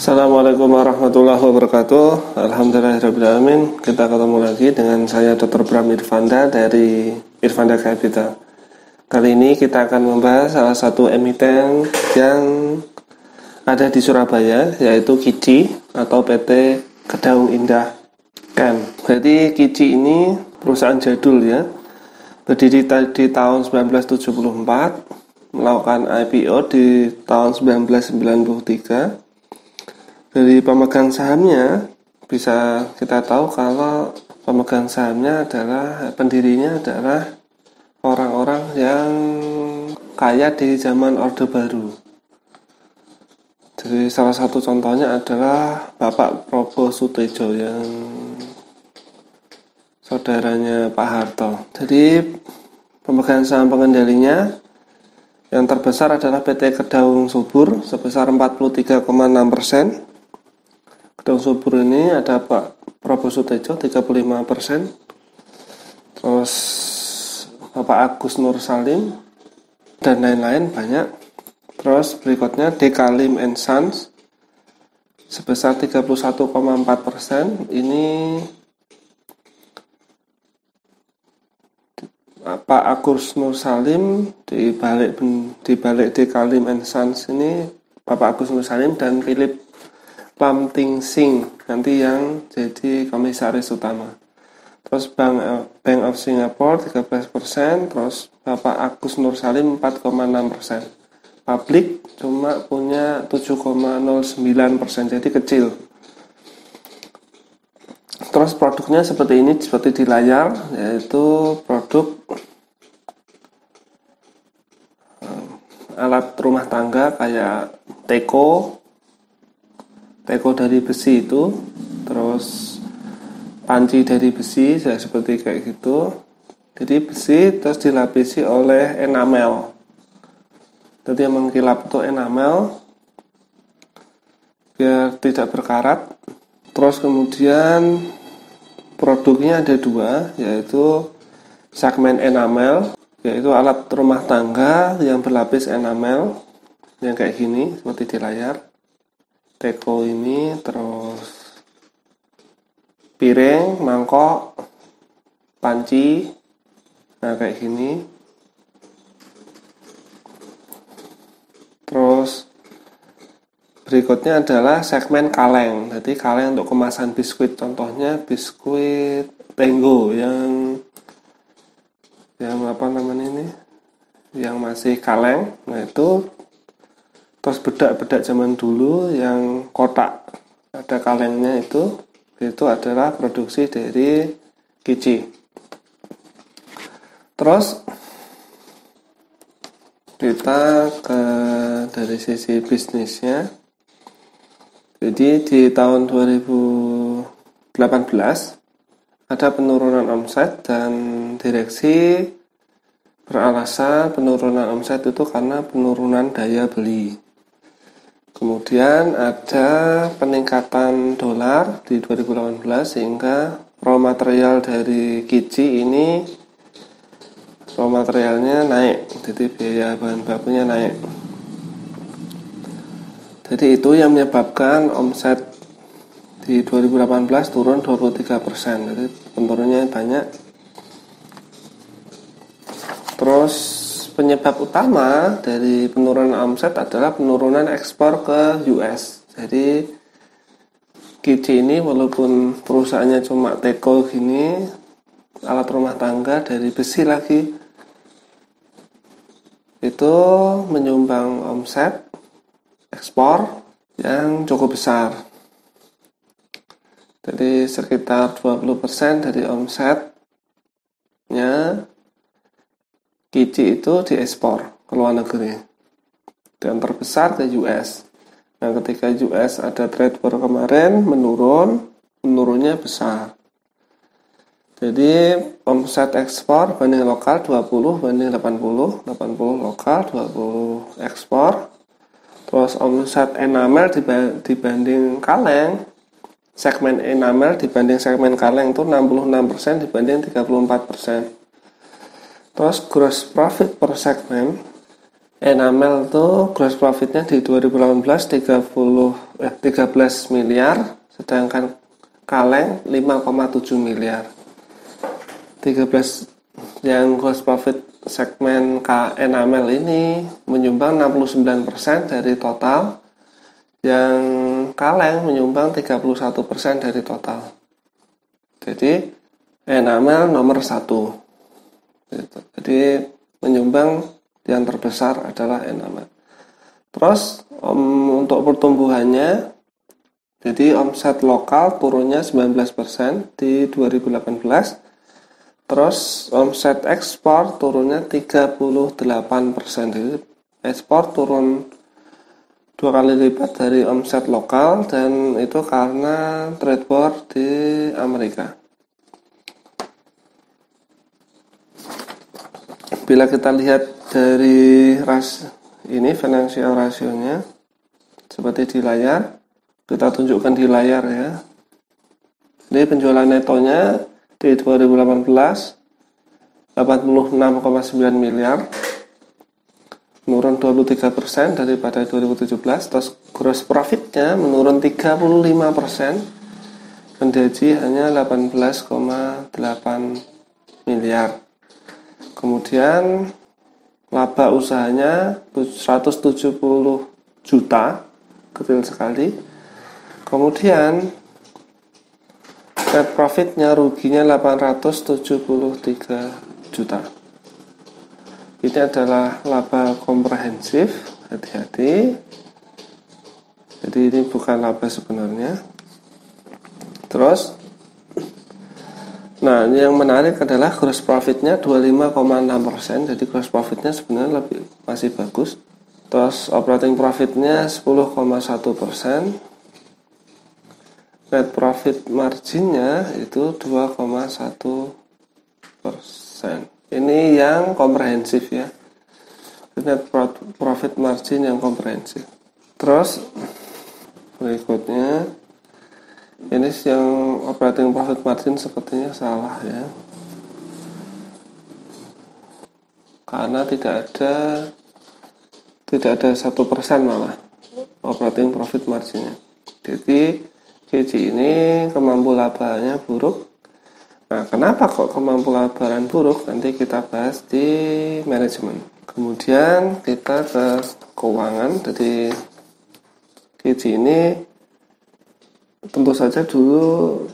Assalamualaikum warahmatullahi wabarakatuh. Alhamdulillahirrahmanirrahim Kita ketemu lagi dengan saya Dr. Bram Irfanda dari Irfanda Capital Kali ini kita akan membahas salah satu emiten yang ada di Surabaya Yaitu Kici atau PT Kedaung Indah Ken Jadi Kici ini perusahaan jadul ya. Berdiri di tahun 1974 melakukan IPO di tahun 1993 dari pemegang sahamnya bisa kita tahu kalau pemegang sahamnya adalah pendirinya adalah orang-orang yang kaya di zaman Orde Baru jadi salah satu contohnya adalah Bapak Probo Sutejo yang saudaranya Pak Harto jadi pemegang saham pengendalinya yang terbesar adalah PT Kedaung Subur sebesar 43,6 persen. Kedaung Subur ini ada Pak Prabowo Sutejo 35 persen. Terus Bapak Agus Nur Salim dan lain-lain banyak. Terus berikutnya Dekalim and Sons sebesar 31,4 persen. Ini Pak Agus Nur Salim di balik di balik di Kalim and Sons ini Bapak Agus Nur Salim dan Philip Lam Ting Sing nanti yang jadi komisaris utama. Terus Bank Bank of Singapore 13%, terus Bapak Agus Nur Salim 4,6%. Publik cuma punya 7,09%, jadi kecil. Terus produknya seperti ini, seperti di layar, yaitu produk eh, alat rumah tangga kayak teko, teko dari besi itu, terus panci dari besi, ya seperti kayak gitu. Jadi besi terus dilapisi oleh enamel. Jadi yang mengkilap itu enamel biar tidak berkarat. Terus kemudian Produknya ada dua, yaitu segmen enamel, yaitu alat rumah tangga yang berlapis enamel, yang kayak gini, seperti di layar. Teko ini, terus piring, mangkok, panci, nah kayak gini. Terus Berikutnya adalah segmen kaleng. Jadi kaleng untuk kemasan biskuit. Contohnya biskuit Tenggo yang yang apa namanya ini? Yang masih kaleng. Nah, itu terus bedak-bedak zaman dulu yang kotak ada kalengnya itu itu adalah produksi dari Kici. Terus kita ke dari sisi bisnisnya jadi di tahun 2018 ada penurunan omset dan direksi beralasan penurunan omset itu karena penurunan daya beli. Kemudian ada peningkatan dolar di 2018 sehingga raw material dari Kici ini raw materialnya naik, jadi biaya bahan bakunya naik. Jadi itu yang menyebabkan omset di 2018 turun 23%. Jadi penurunannya banyak. Penyebab utama dari penurunan omset adalah penurunan ekspor ke US. Jadi GC ini walaupun perusahaannya cuma teko gini, alat rumah tangga dari besi lagi, itu menyumbang omset ekspor yang cukup besar. Jadi sekitar 20% dari omsetnya Kici itu diekspor ke luar negeri dan terbesar ke US. Nah ketika US ada trade war kemarin menurun, menurunnya besar. Jadi omset ekspor banding lokal 20 banding 80, 80 lokal, 20 ekspor. Terus omset enamel dibanding kaleng, segmen enamel dibanding segmen kaleng itu 66% dibanding 34%. Terus gross profit per segmen Enamel tuh gross profitnya di 2018 30 eh 13 miliar sedangkan kaleng 5,7 miliar 13 yang gross profit segmen enamel ini menyumbang 69% dari total yang kaleng menyumbang 31% dari total jadi enamel nomor satu. Jadi menyumbang yang terbesar adalah enamel terus um, untuk pertumbuhannya jadi omset lokal turunnya 19% di 2018 terus omset ekspor turunnya 38% jadi ekspor turun dua kali lipat dari omset lokal dan itu karena trade war di Amerika. Bila kita lihat dari ras ini financial rasionya seperti di layar, kita tunjukkan di layar ya. Jadi penjualan netonya di 2018 86,9 miliar menurun 23% daripada 2017 terus gross profitnya menurun 35% menjadi hanya 18,8 miliar kemudian laba usahanya 170 juta kecil sekali. Kemudian net profitnya ruginya 873 juta. Ini adalah laba komprehensif hati-hati. Jadi ini bukan laba sebenarnya. Terus nah yang menarik adalah gross profitnya 25,6% jadi gross profitnya sebenarnya lebih masih bagus. Terus operating profitnya 10,1% net profit marginnya itu 2,1 persen. Ini yang komprehensif ya. Net profit margin yang komprehensif. Terus berikutnya ini yang operating profit margin sepertinya salah ya karena tidak ada tidak ada satu persen malah operating profit marginnya jadi GC ini kemampu labanya buruk Nah, kenapa kok kemampuan laporan buruk? Nanti kita bahas di manajemen. Kemudian kita ke keuangan. Jadi gizi ini tentu saja dulu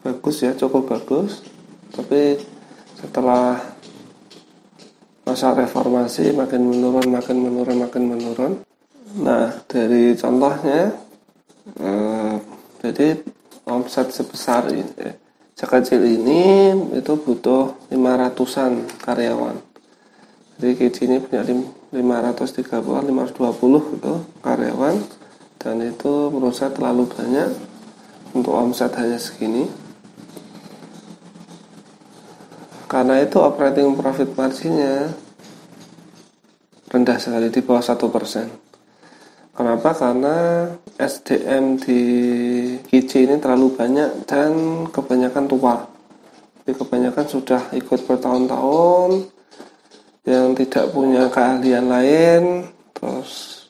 bagus ya, cukup bagus. Tapi setelah masa reformasi makin menurun, makin menurun, makin menurun. Nah, dari contohnya, eh, jadi omset sebesar ini, eh, sekecil ini itu butuh 500an karyawan jadi KC ini punya 530 520 itu karyawan dan itu menurut saya terlalu banyak untuk omset hanya segini karena itu operating profit marginnya rendah sekali di bawah satu persen Kenapa? Karena SDM di GC ini terlalu banyak dan kebanyakan tua. Jadi kebanyakan sudah ikut bertahun-tahun yang tidak punya keahlian lain, terus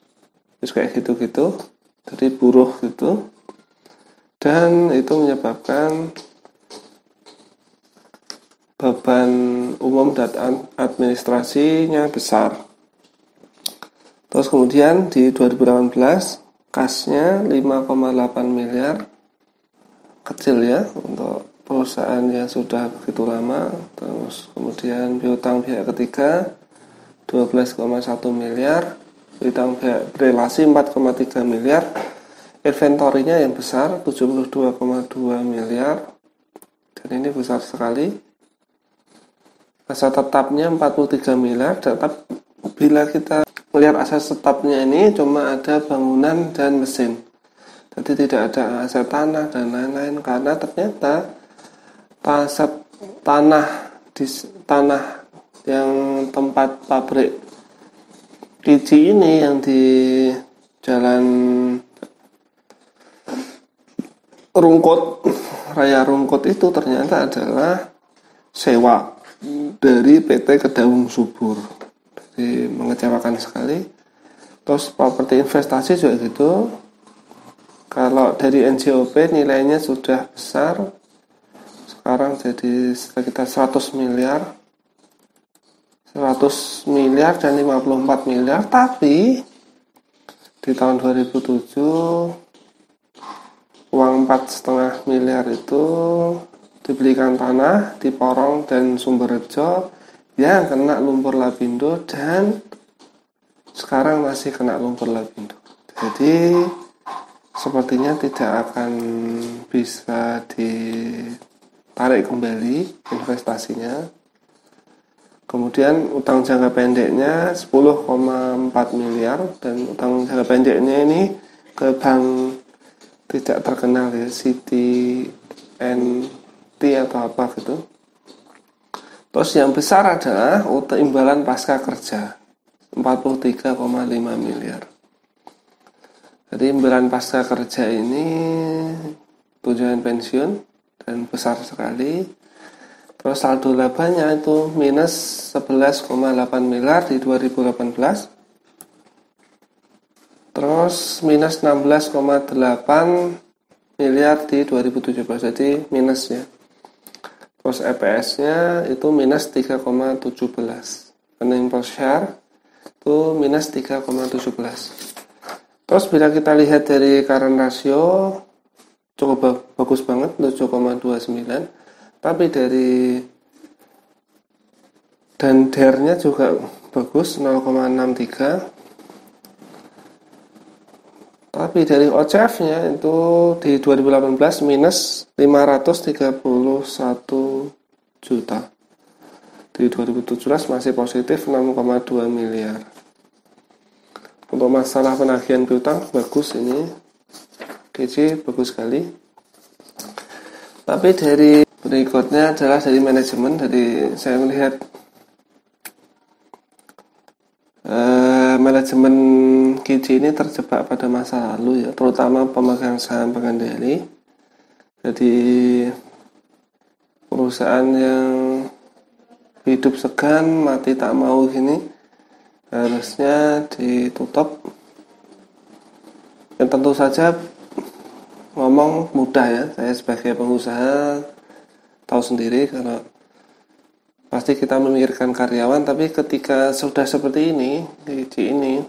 terus kayak gitu-gitu, jadi buruh gitu, dan itu menyebabkan beban umum dan administrasinya besar. Terus kemudian di 2018 kasnya 5,8 miliar kecil ya untuk perusahaan yang sudah begitu lama terus kemudian piutang pihak ketiga 12,1 miliar pihak relasi 4,3 miliar. Inventorinya yang besar 72,2 miliar. Dan ini besar sekali. Masa tetapnya 43 miliar. Tetap bila kita melihat aset tetapnya ini cuma ada bangunan dan mesin. Jadi tidak ada aset tanah dan lain-lain. Karena ternyata aset tanah di tanah yang tempat pabrik Kiji ini yang di jalan Rungkut Raya Rungkut itu ternyata adalah sewa dari PT Kedaung Subur. Jadi mengecewakan sekali. Terus properti investasi juga gitu. Kalau dari NJOP nilainya sudah besar. Sekarang jadi sekitar 100 miliar 100 miliar dan 54 miliar tapi di tahun 2007 uang 4,5 miliar itu dibelikan tanah di Porong dan Sumberjo yang kena lumpur lapindo dan sekarang masih kena lumpur lapindo. Jadi sepertinya tidak akan bisa ditarik kembali investasinya kemudian utang jangka pendeknya 10,4 miliar dan utang jangka pendeknya ini ke bank tidak terkenal ya City NT atau apa gitu terus yang besar adalah utang imbalan pasca kerja 43,5 miliar jadi imbalan pasca kerja ini tujuan pensiun dan besar sekali. Terus saldo labanya itu minus 11,8 miliar di 2018. Terus minus 16,8 miliar di 2017. Jadi minus ya. Terus EPS-nya itu minus 3,17. Earning per share itu minus 3,17. Terus bila kita lihat dari current ratio cukup bagus banget 7,29 tapi dari dan DER-nya juga bagus 0,63 tapi dari OCF-nya itu di 2018 minus 531 juta. Di 2017 masih positif 6,2 miliar. Untuk masalah penagihan piutang bagus ini. DC bagus sekali. Tapi dari berikutnya adalah dari manajemen dari saya melihat eh, manajemen KC ini terjebak pada masa lalu ya terutama pemegang saham pengendali jadi perusahaan yang hidup segan mati tak mau gini harusnya ditutup. Dan tentu saja ngomong mudah ya saya sebagai pengusaha tahu sendiri kalau pasti kita memikirkan karyawan tapi ketika sudah seperti ini gizi ini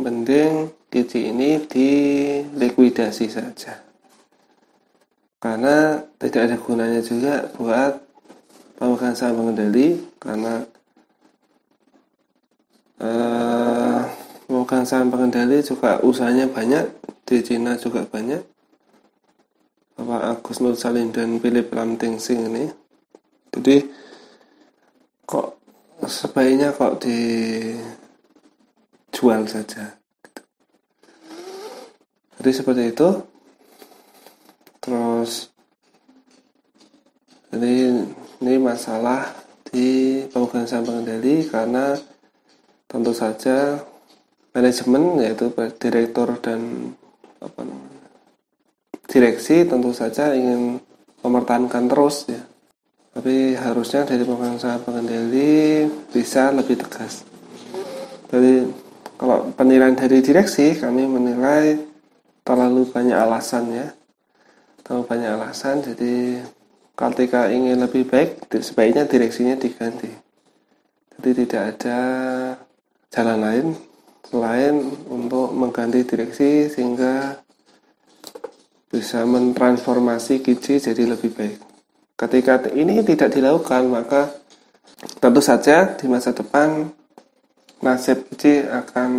mending gizi ini dilikuidasi saja. Karena tidak ada gunanya juga buat pemegang saham pengendali karena uh, memegang saham pengendali juga usahanya banyak di Cina juga banyak Bapak Agus Nur Salim dan Philip Lam Ting Sing ini. Jadi kok sebaiknya kok dijual saja. Jadi seperti itu. Terus jadi ini masalah di saham pengendali karena tentu saja manajemen yaitu direktur dan apa namanya direksi tentu saja ingin mempertahankan terus ya. Tapi harusnya dari pemegang pengendali bisa lebih tegas. Jadi kalau penilaian dari direksi kami menilai terlalu banyak alasan ya. Terlalu banyak alasan jadi ketika ingin lebih baik sebaiknya direksinya diganti. Jadi tidak ada jalan lain selain untuk mengganti direksi sehingga bisa mentransformasi Kiji jadi lebih baik. Ketika ini tidak dilakukan, maka tentu saja di masa depan nasib Kiji akan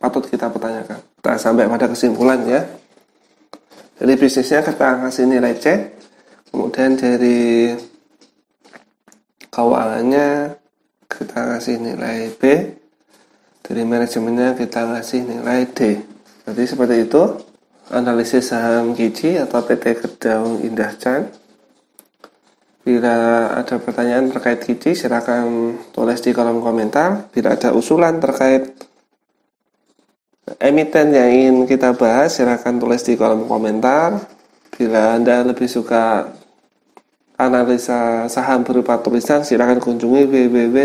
patut kita pertanyakan. Kita sampai pada kesimpulan ya. Jadi bisnisnya kita kasih nilai C, kemudian dari keuangannya kita kasih nilai B dari manajemennya kita kasih nilai D jadi seperti itu analisis saham Giji atau PT Kedaung Indah Chan. Bila ada pertanyaan terkait Giji silahkan tulis di kolom komentar. Bila ada usulan terkait emiten yang ingin kita bahas silahkan tulis di kolom komentar. Bila anda lebih suka analisa saham berupa tulisan silahkan kunjungi www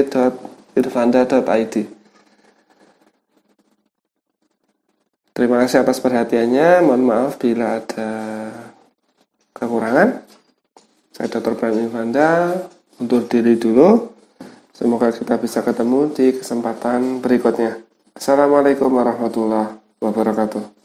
Terima kasih atas perhatiannya. Mohon maaf bila ada kekurangan. Saya Dr. Prime Irfanda undur diri dulu. Semoga kita bisa ketemu di kesempatan berikutnya. Assalamualaikum warahmatullahi wabarakatuh.